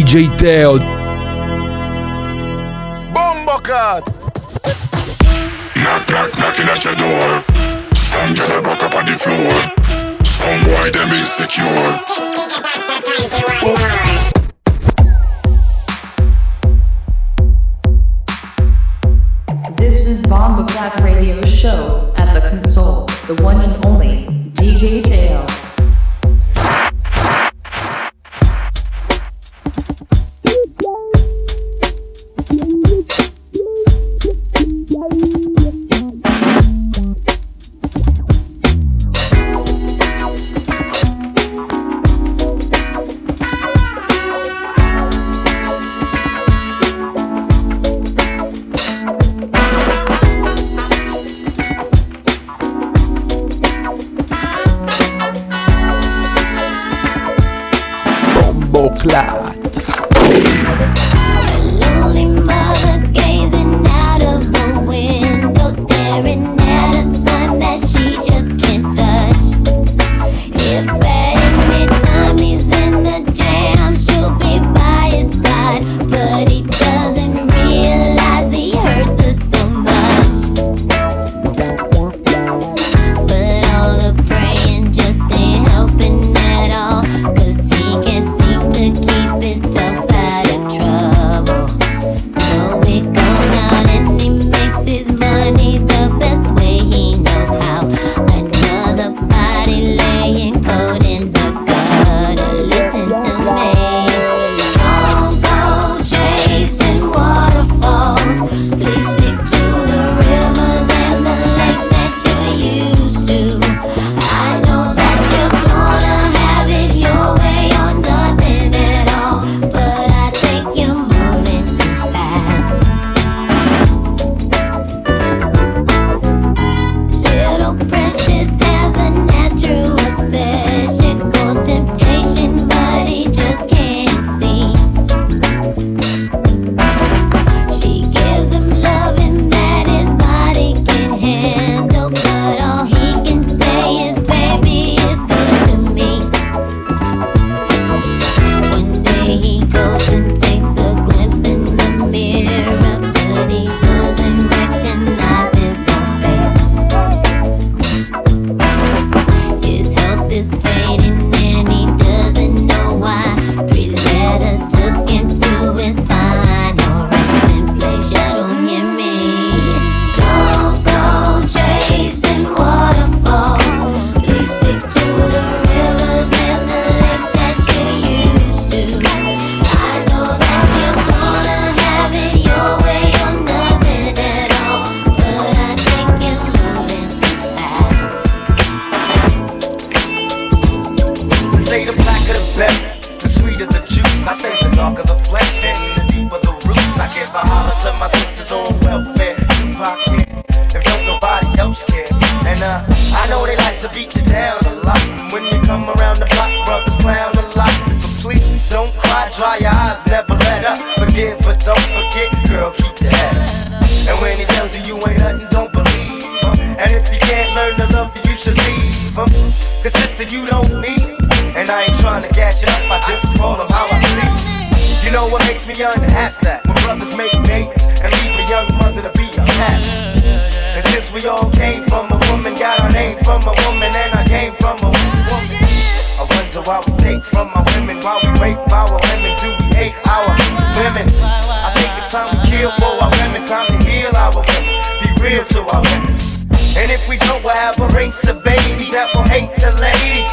DJ Teo. Bomboclat. Knock, knock, knocking at your door. Some get a back up on the floor. Some boy, them insecure. This is Bomboclat Radio Show at the console, the one and only DJ Teo. young has that. When brothers make babies and leave a young mother to be a cat. And since we all came from a woman, got our name from a woman, and I came from a woman. I wonder why we take from our women, why we rape our women, do we hate our women? I think it's time we kill for our women, time to heal our women, be real to our women. And if we don't, we'll have a race of babies that will hate the ladies.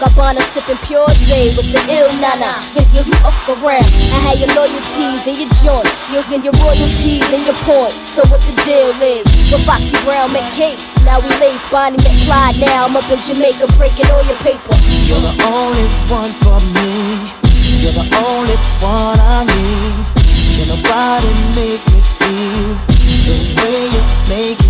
Gabbana sipping pure J with the ill nana. If you up around, I had your loyalties and your joint, you'll get your royalties and your points. So what the deal is? With Foxy Brown make cakes. Now we lace Bonnie McFly. Now I'm up in Jamaica breaking all your paper. You're the only one for me. You're the only one I need. Can nobody make me feel the way you're making me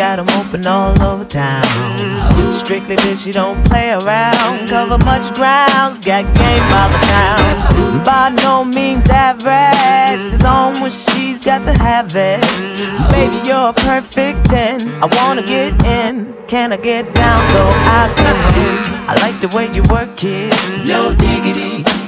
got 'em open all over town. Strictly bitch, she don't play around. Cover much grounds, got game by the pound. By no means average, it's on when she's got to have it. Baby, you're a perfect 10. I wanna get in, can I get down so I can? I like the way you work it, no diggity.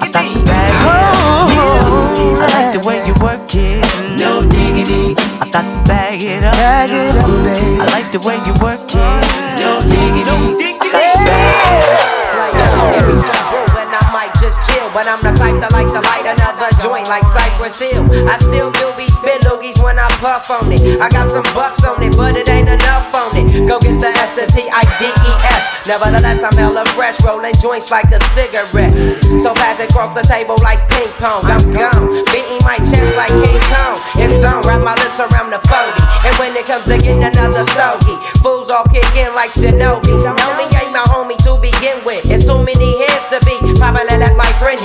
I bag it up. oh, I like the way you work it. No diggity. I got to bag it up. bag it up, baby. I like the way you work it. No diggity. Got to bag it up. But I'm the type that like to light another joint like Cypress Hill. I still do be spit loogies when I puff on it. I got some bucks on it, but it ain't enough on it. Go get the S, the T, I, D, E, S. Nevertheless, I'm hella fresh, rolling joints like a cigarette. So pass it across the table like ping pong. I'm gone, beating my chest like King Kong. It's on, wrap my lips around the 40. And when it comes to getting another stogie, fools all kick in like Shinobi. Know me ain't my homie to begin with. It's too many heads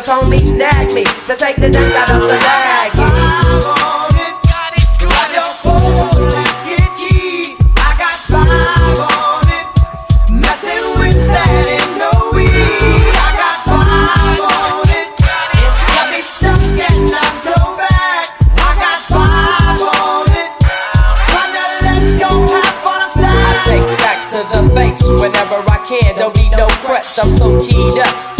Cause homie snagged me to take the dank out of the bag. I take sacks to the face whenever I can. Don't need no crutch, I'm so keyed up.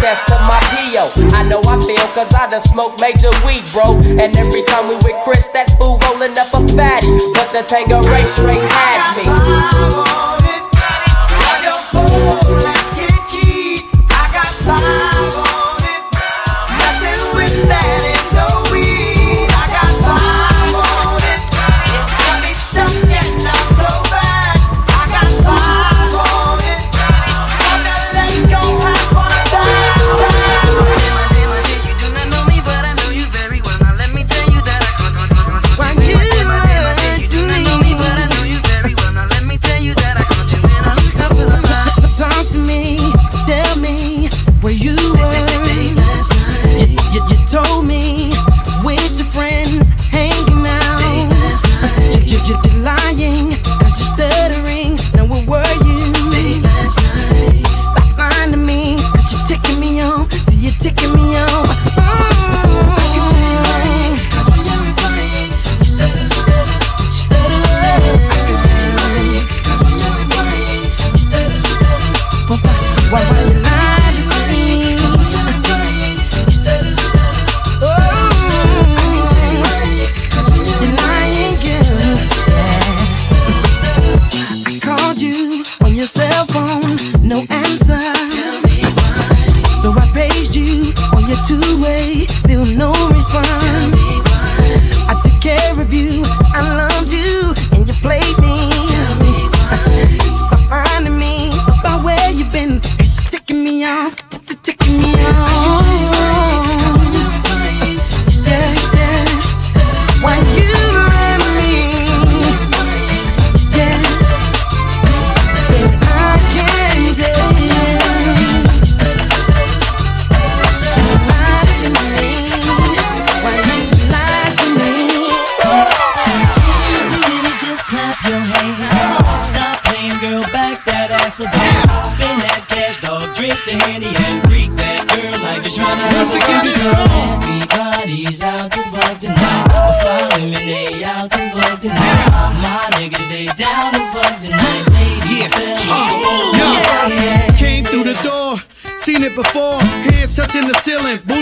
test to my PO. I know I feel cause I done smoked major weed, bro. And every time we with Chris, that fool rolling up a fat. But the Tanqueray straight had me.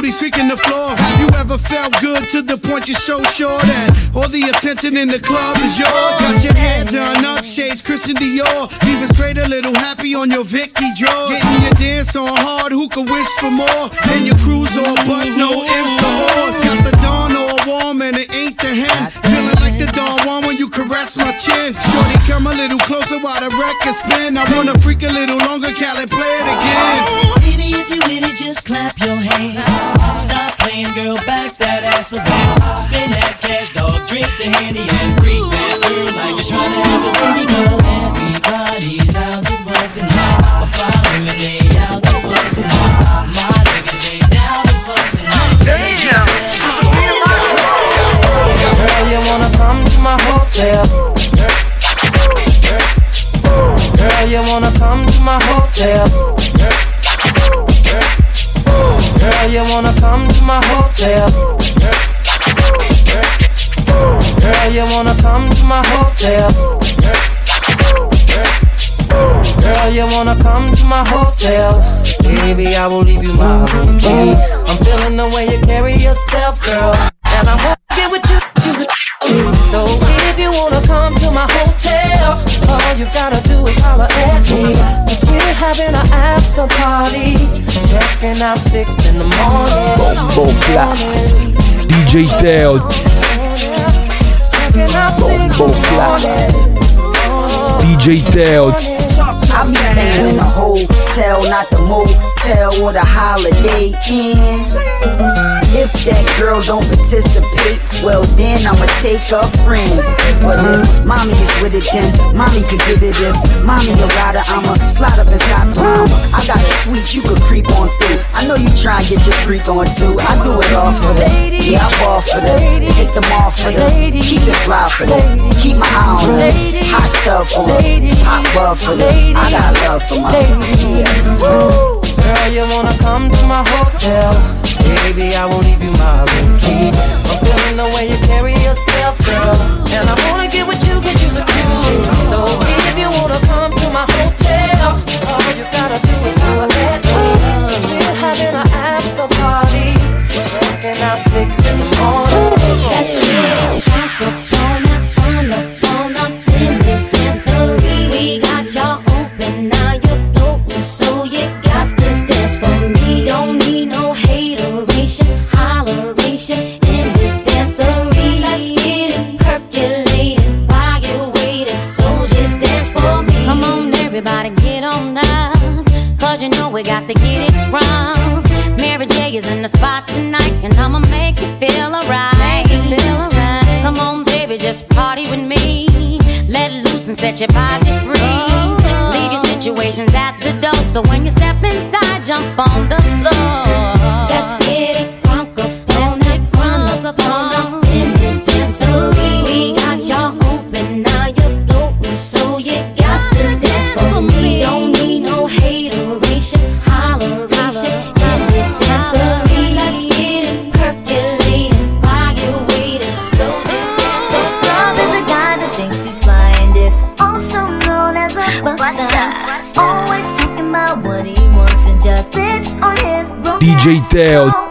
Ceiling, streaking the floor. Have you ever felt good to the point you're so sure that all the attention in the club is yours? Got your hair done up, shades Christian Dior. Even straight a little happy on your Vicky drawers. Getting your dance on hard, who could wish for more? And your cruise all but no ifs or ors. Got the dawn all warm and it ain't the hen. Feeling like the dawn one when you caress my chin. Shorty, come a little the. I wanna freak a little longer, Cali, play it again. Baby, if you with it, just clap your hands. Stop playing, girl, back that ass again. Spin that cash, dog, drink the henny and freak that girl like you're trying to have a baby girl. Hotel? Girl, you wanna come to my hotel? Girl, you wanna come to my hotel? Girl, you wanna come to my hotel? Baby, I will leave you my room key. I'm feeling the way you carry yourself, girl. And I won't get with you. So if you wanna come to my hotel, all you gotta do is holler at me. Having an after party. Checking out six in the morning. Bombo Clat. DJ Teo. Bombo Clat. DJ Teo. I be staying in the hotel, not the motel or the holiday inn. If that girl don't participate, well then I'ma take a friend. But if mommy is with it, then mommy could give it. If mommy a rider, I'ma slide up inside the mama. I got a sweet you could creep on through. I know you try and get your freak on too. I do it all for that. Yeah, I ball for that. Hit them off for that. Keep it fly for that. Keep my eye on that. Hot tub on. Hot bub for that. I got love for my yeah. Girl, you wanna come to my hotel? Baby, I won't leave you my key. I'm feeling the way you carry yourself, girl. And I wanna get with you cause you're cute. So if you wanna come to my hotel, all you gotta do is holler at me. We're having an after party. Checking out six in the morning. Spot tonight, and I'ma make you feel alright. Feel alright. Come on, baby, just party with me. Let loose and set your body free. Leave your situations at the door, so when you step inside, jump on the floor. DJ Theo.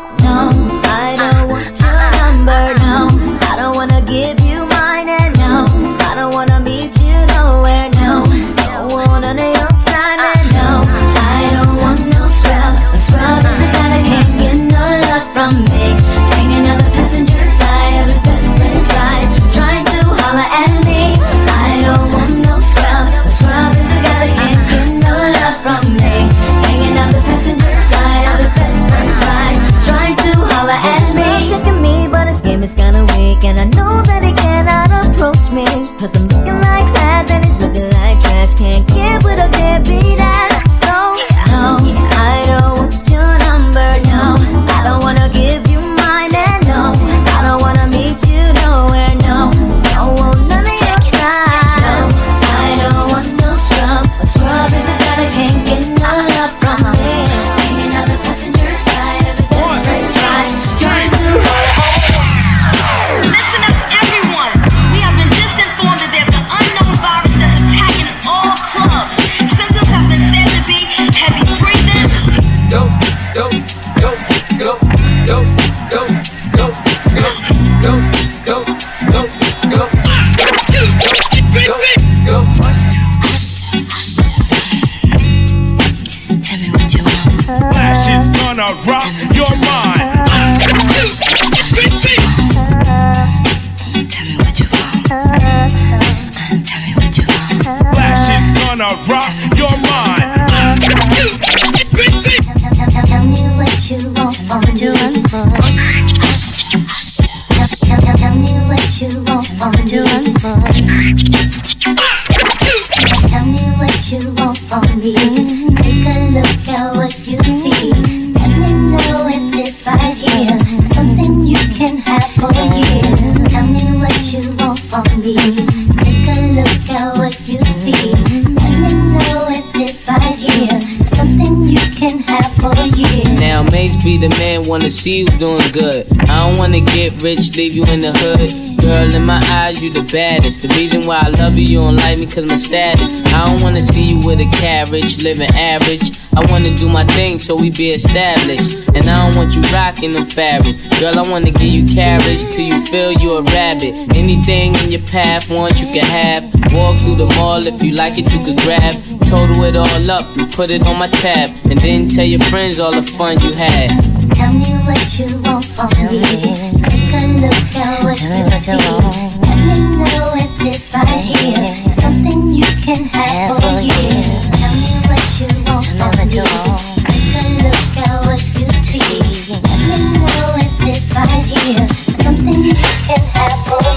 See you doing good. I don't wanna get rich, leave you in the hood. Girl, in my eyes, you the baddest. The reason why I love you, you don't like me cause my status. I don't wanna see you with a carriage, living average. I wanna do my thing so we be established. And I don't want you rocking them fabrics. Girl, I wanna give you carriage till you feel you a rabbit. Anything in your path, want you can have. Walk through the mall if you like it, you could grab. Total it all up and put it on my tab. And then tell your friends all the fun you had. Tell me what you want from me. Take a look at what you see. Let me know if this right here something you can have for years. Tell me what you want from me. Take a look at what you see. Let me know if this right here something you can have for years.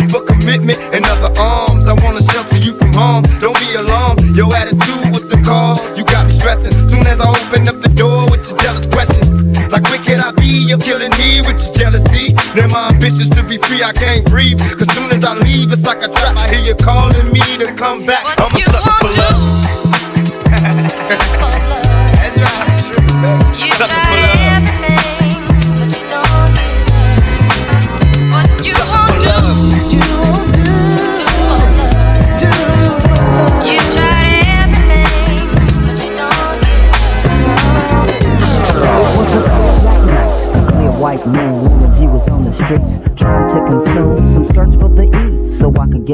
it's like a trap. I hear you calling me to come back.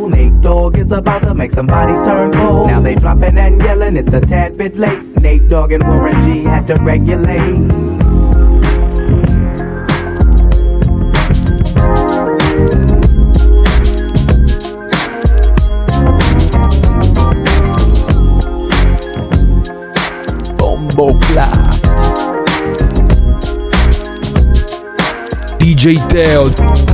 Nate Dogg is about to make some bodies turn cold. Now they dropping and yelling, it's a tad bit late. Nate Dogg and Warren G had to regulate. DJ Teo.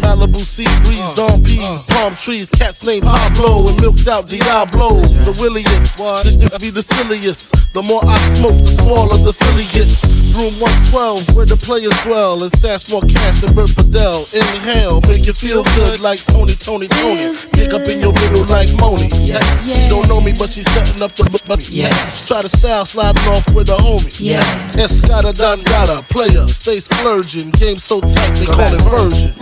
Malibu sea breeze, dawn peas, palm trees, cats named Pablo and milked out Diablo. The williest, this nigga be the silliest. The more I smoke, the smaller the Philly gets. Room 112, where the players dwell, and stash more cash than Bert Fidel. Inhale, make you feel good like Tony, Tony, Tony. Dig up in your middle like Moni. Yeah, yeah. she don't know me, but she's setting up the but yeah. Try to style sliding off with a homie. Yeah, Escada Don Gata, player, stay splurging. Game so tight they call it version.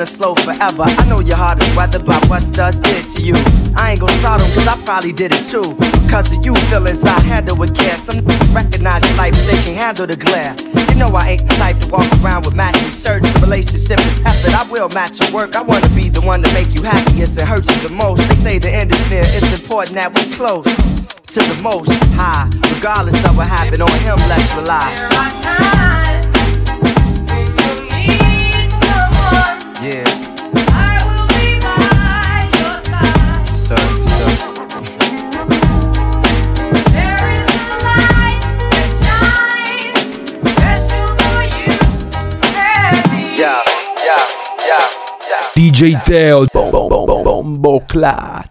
It slow forever. I know your heart is weathered by what studs did to you. I ain't gon' start them cause I probably did it too. Cause of you feelings I handle with care. Some recognize your life, they can handle the glare. You know I ain't the type to walk around with matching shirts. A relationship is effort, I will match your work. I wanna be the one to make you happiest and hurt you the most. They say the end is near, it's important that we close to the most high. Regardless of what happened on him, let's rely. DJ Teo Bom- Bom- Bom- Bomboclat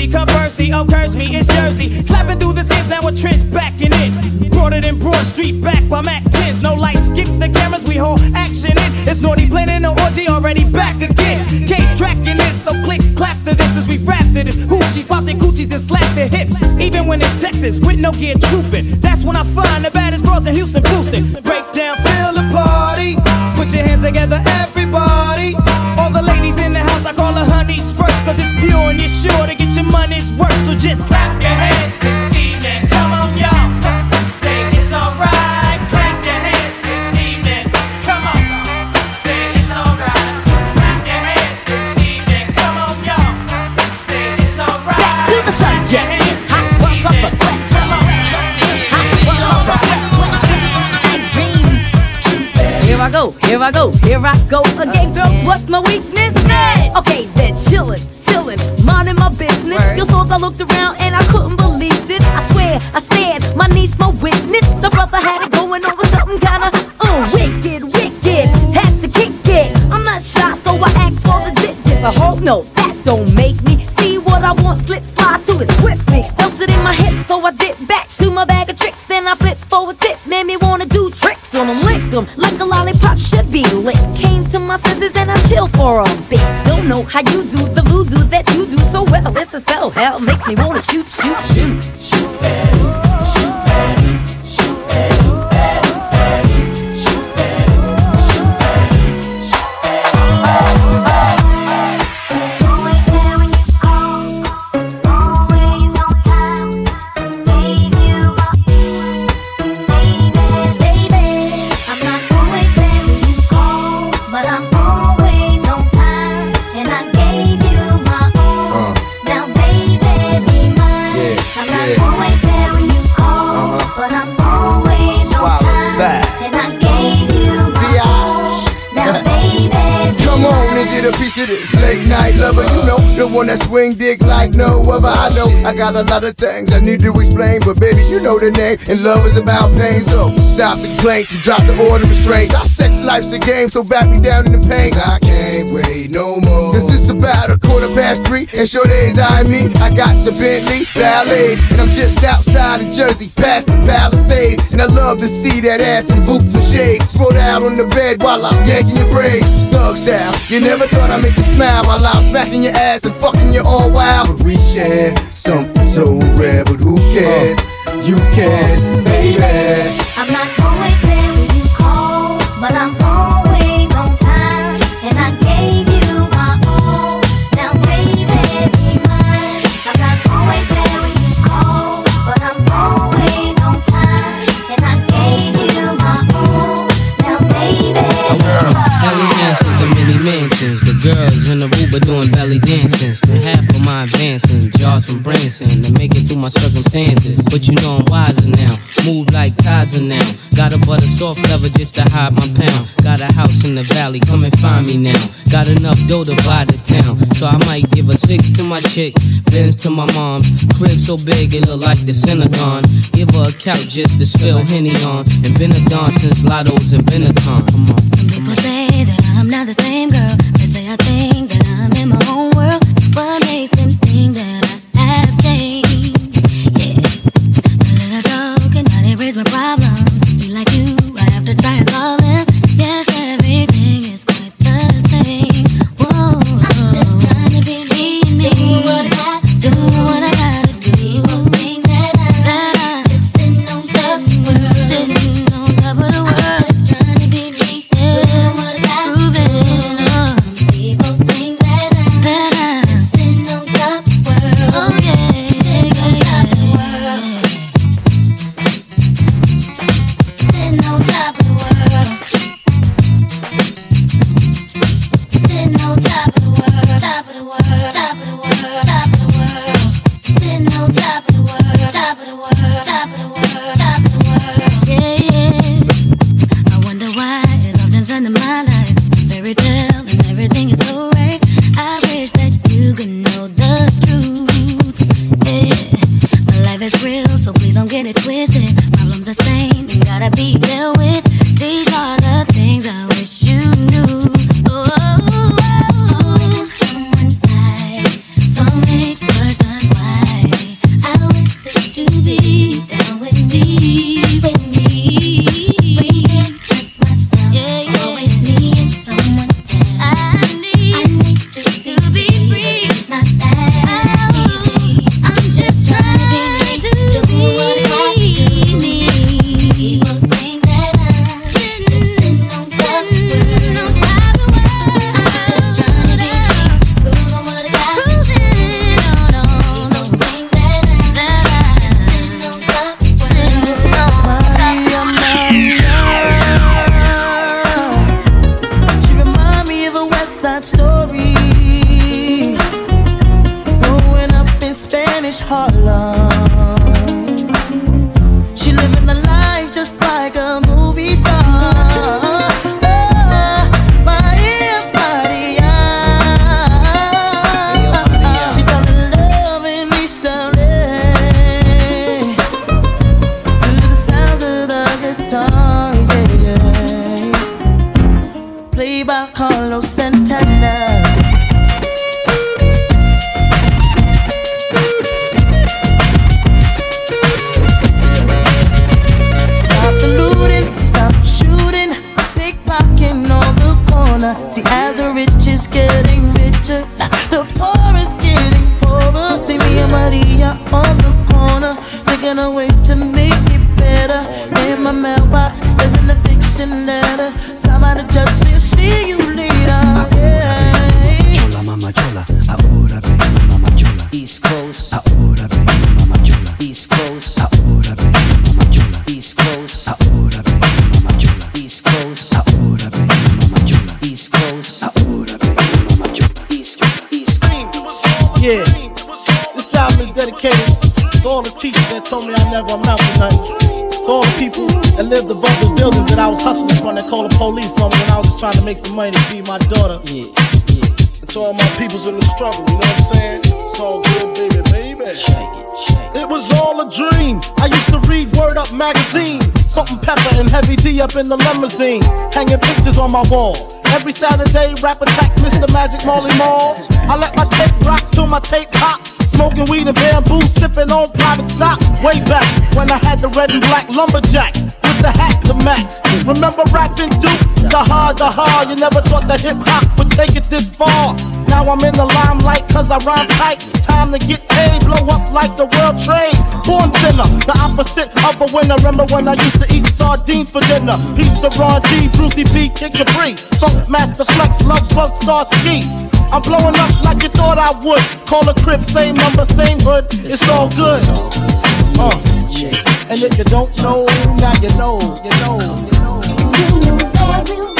Worthy. Conversely, oh curse me, it's Jersey. Slapping through the is now a trench backing it in Broad Street back by Mac 10s. No lights, skip the cameras, we hold action in. It's naughty planning the orgy already back again. Cage tracking this, so clicks clap to this as we rap to this. Hoochies pop their coochies, then slap their hips. Even when in Texas, with no gear trooping. That's when I find the baddest broads in Houston boosting. Break down, feel the party. Put your hands together, everybody. All the ladies in the house, I call the honeys first, cause it's pure and you're sure to get your money's worth. So just clap your hands this evening. Come on, y'all. Say it's alright. Clap your hands this evening. Come on. Say it's alright. Clap your hands this evening. Come on, y'all. Say it's alright. Back to the subject. Hot work up a sweat. Come on. Hot work up Here I go, here I go, here I go again, girls. What's my weakness? Okay, then chillin', chillin', minding my business. Your souls, I looked around and I couldn't believe this. I swear, I stared, my niece, my witness. The brother had it going on with something kinda uh, wicked, wicked. Had to kick it. I'm not shy, so I asked for the digits. I hope no, that don't make me see what I want. Slip, slide through it swiftly. Felt it in my hips, so I dip back to my bag of tricks. Then I flip forward, tip, made me wanna do tricks on them, lick them like a lollipop should be lit. Came to my senses and I chill for a bit. Don't know how you wanna swing dick like no other. I know I got a lot of things I need to explain, but baby, you know the name, and love is about pain. So stop the complaints and drop the order of restraint. Our sex life's a game, so back me down in the pain. I can't wait no more. Cause it's about a quarter past three, and sure days I mean, I got the Bentley Ballet, and I'm just outside of Jersey, past the Palisades. And I love to see that ass in boots and shades. Roll out on the bed while I'm yanking your braids. Thug style, you never thought I'd make you smile while I'm smacking your ass and fucking you all wild. But we share something so rare, but who cares? You cares, baby. Doing belly dancing. Spent half of my advancing. Jars from Branson to make it through my circumstances. But you know I'm wiser now. Move like Kaiser now. Got a butter soft lever just to hide my pound. Got a house in the valley, come and find me now. Got enough dough to buy the town. So I might give a six to my chick, Benz to my mom. Crib so big it look like the Synagogue. Give her a couch just to spill Henny on. And been a don since Lotto's and Benetton. Come on. Some people say that I'm not the same girl. They say I think my problem. hanging pictures on my wall. Every Saturday, rap attack Mr. Magic Marley Marl. I let my tape rock till my tape pop. Smoking weed and bamboo, sipping on private stock. Way back when I had the red and black lumberjack with the hat to match. Remember rapping Duke? The hard, the hard. You never thought that hip hop would take it this far. Now I'm in the limelight cause I rhyme tight time to get paid. Blow up like the world trade. Born sinner, the opposite of a winner. Remember when I used to eat sardines for dinner? Piece the raw D, Brucie B, Kid Capri. Funkmaster Flex, Love Bug, Star Ski. I'm blowing up like you thought I would. Call a crib, same number, same hood. It's all good. Uh, and if you don't know, now you know, you know, you know. You knew that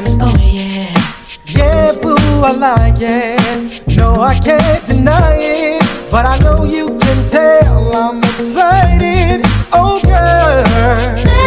I are lying. No, I can't deny it, but I know you can tell I'm excited. Oh, girl.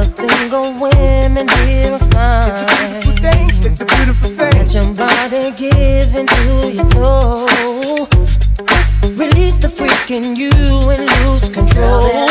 The single women here are fine. It's a beautiful thing. Let your body give into your soul. Release the freak in you and lose control.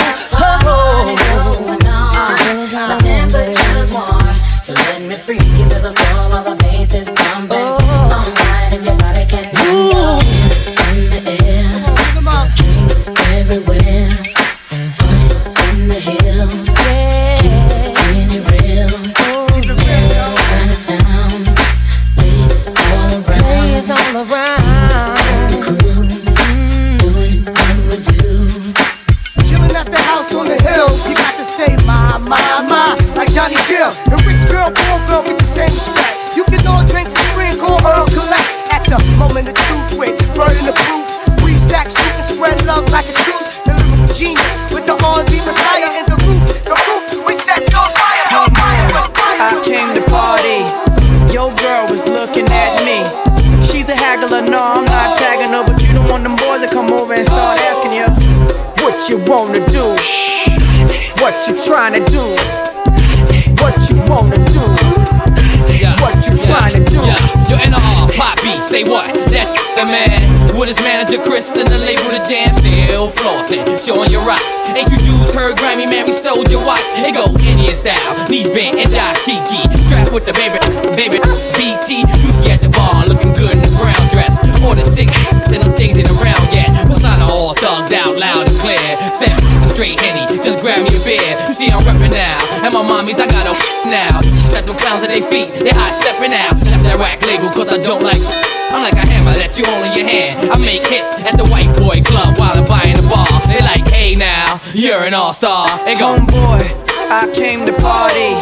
The jam, still flossing, showing your rocks. Ain't you dudes heard Grammy, man? We stole your watch. It go Indian style, knees bent and dashiki. Strapped with the baby, baby, BT. Juicy at the bar, looking good in the brown dress. Order six and them things ain't around yet. Persona all thugged out, loud and clear. Said straight henny, just grab me a beer. You see I'm reppin' now, and my mommies I got a now. Got them clowns at their feet, they high stepping out. Left that whack label cause I don't like. I'm like a hammer that you hold in your hand. I make hits at the white boy club while I'm buying the bar. They like, hey now, you're an all star. They go, Homeboy, I came to party.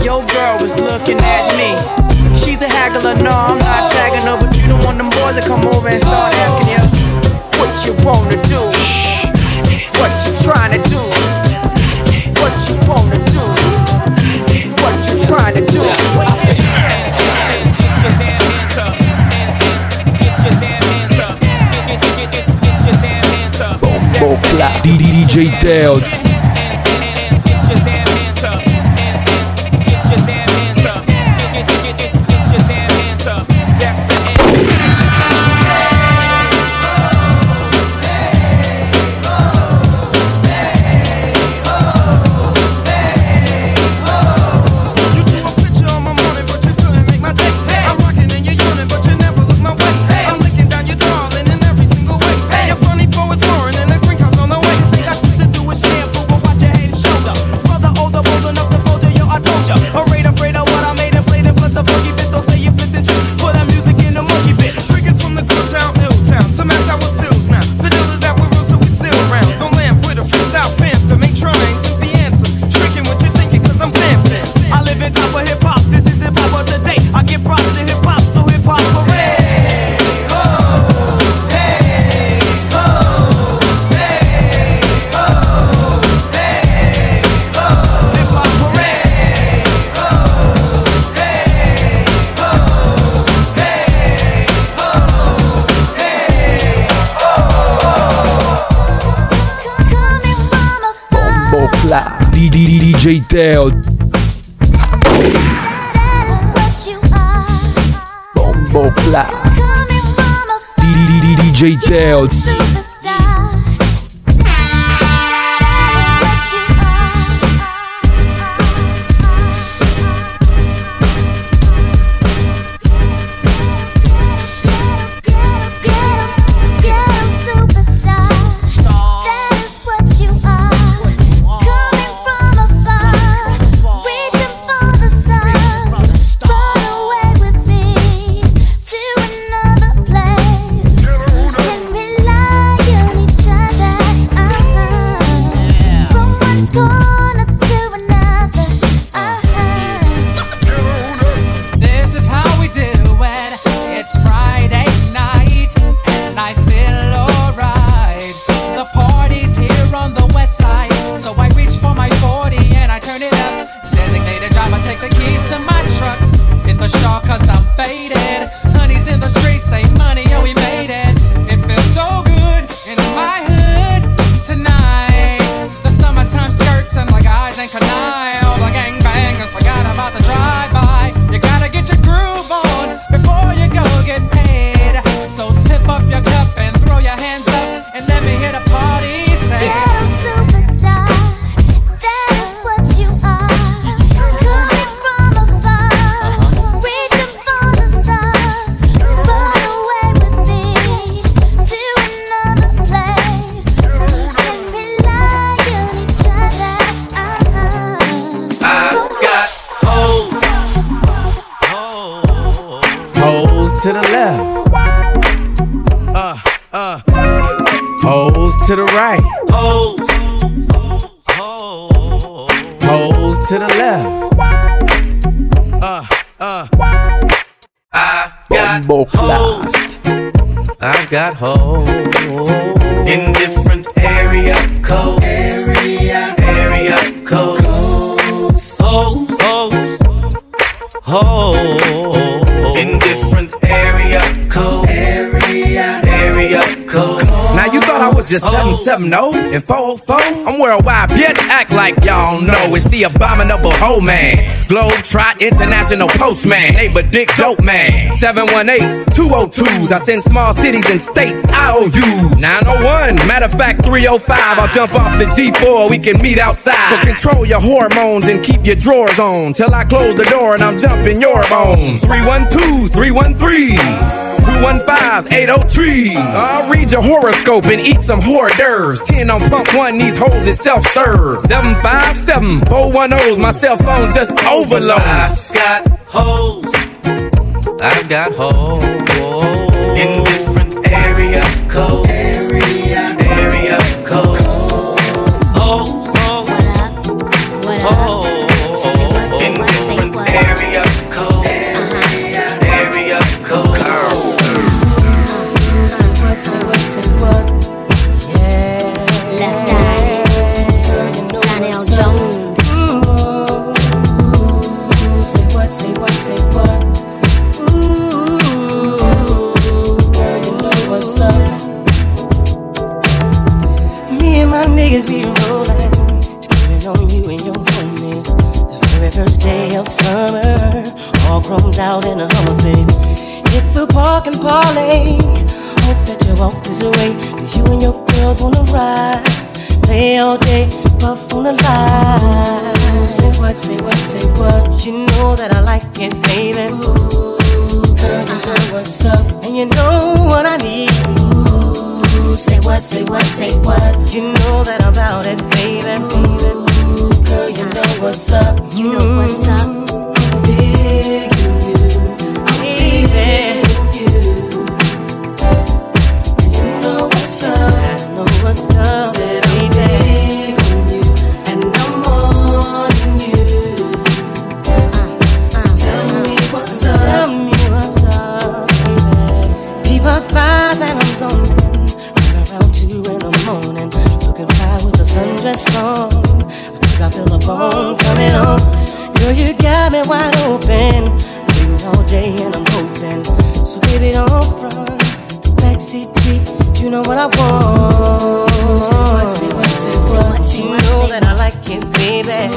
Your girl was looking at me. She's a haggler, no, I'm not tagging her, but you don't want them boys to come over and start asking you what you wanna do, Bocla DJ Teo DJ Teo Bocla DJ Teo hoes to the right. Hoes. Hoes to the left. Uh, uh. I got hoes. I got hoes in different area codes. Area, area codes. Hoes, hoes, hoes in different you thought I was just 770 and 404? I'm worldwide, bitch. Act like y'all know it's the abominable hoe man. Globe Trot International Postman. Neighbor Dick Dope Man. 718s, 202s. I send small cities and states IOUs. 901, matter of fact, 305. I'll jump off the G4. We can meet outside. So control your hormones and keep your drawers on. Till I close the door and I'm jumping your bones. 312s, 313s. 215s, 803. I'll read your horoscope and eat some hors d'oeuvres. 10 on pump one, these hoes is self serve. 757 410s, my cell phone just overloads. I got hoes. I got hoes. In different area codes. Summer, all grown out in a Hummer, baby. Hit the park and parlay. Hope that you walk this way, cause you and your girls wanna ride. Play all day, puff on the line. Say what, say what, say what. You know that I like it, baby. Ooh, girl, you know what's up, and you know what I need. Ooh, say what, say what, say what. You know that I'm about it, baby. Ooh, girl, you know what's up. You know what's up. Sundress on. I think I feel a bone coming on. Girl, you got me wide open. Waiting all day and I'm hoping. So baby, don't front. Backseat deep, you know what I want. Say what, say what, say what. You know that I like it, baby.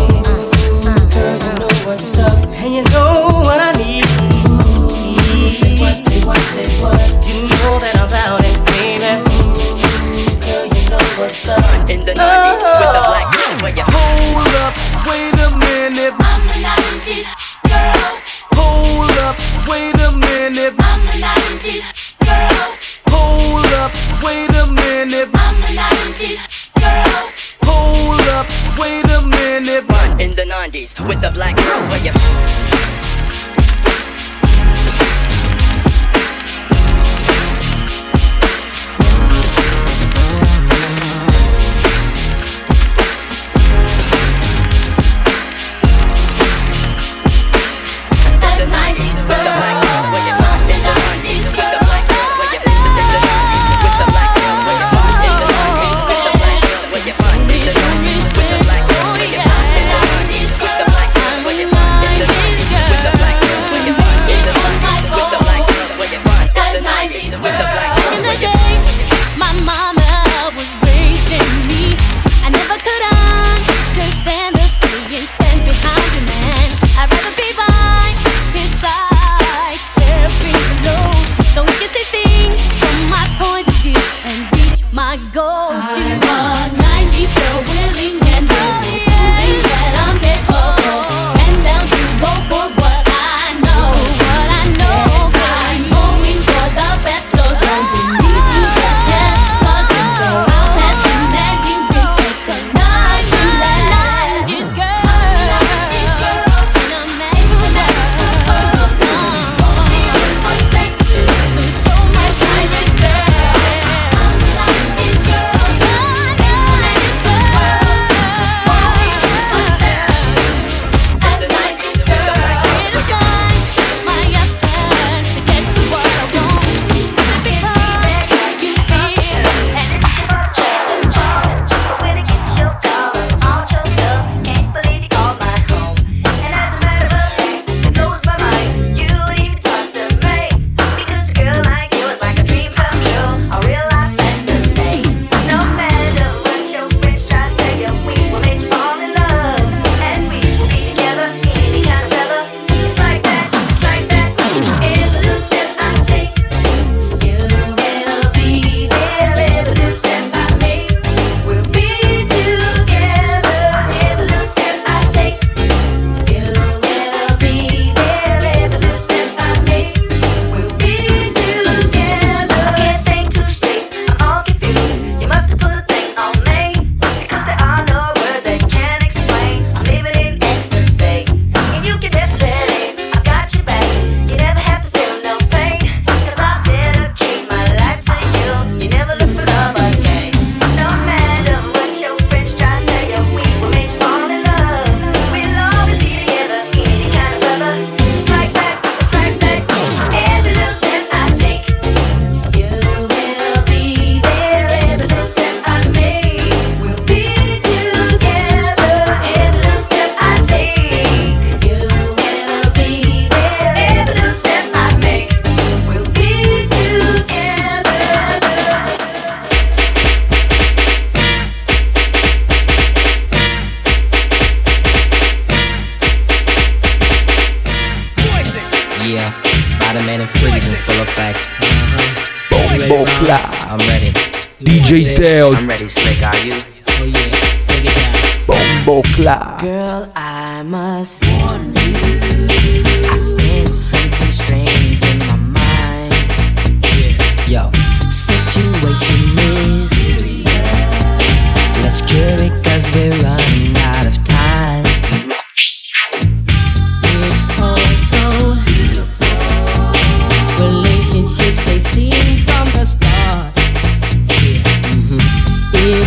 Girl, you know what's up, and you know what I need. Say what, say what, say what. You know that I'm about it, baby. Girl, you know what's up. In the 90s with the black oh. girl where you Hold up, wait a minute. I'm a 90s girl. Hold up, wait a minute. I'm a 90s girl. Hold up, wait a minute. I'm a 90s girl. Hold up, wait a minute. in the 90s with the black girl where you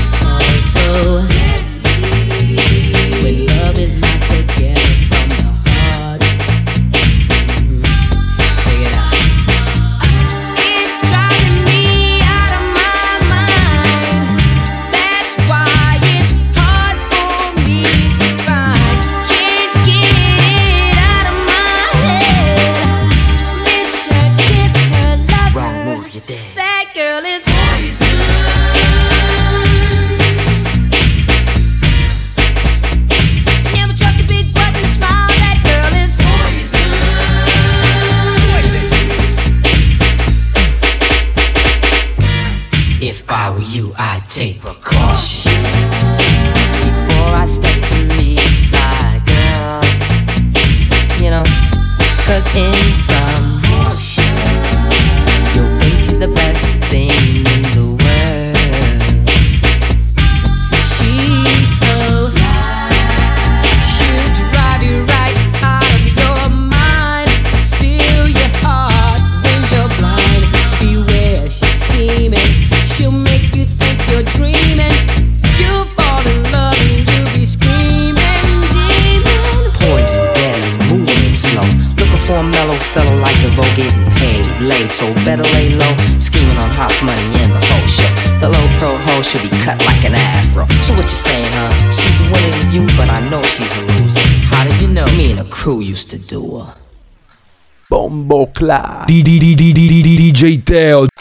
It's Bomboclat. DJ Teo.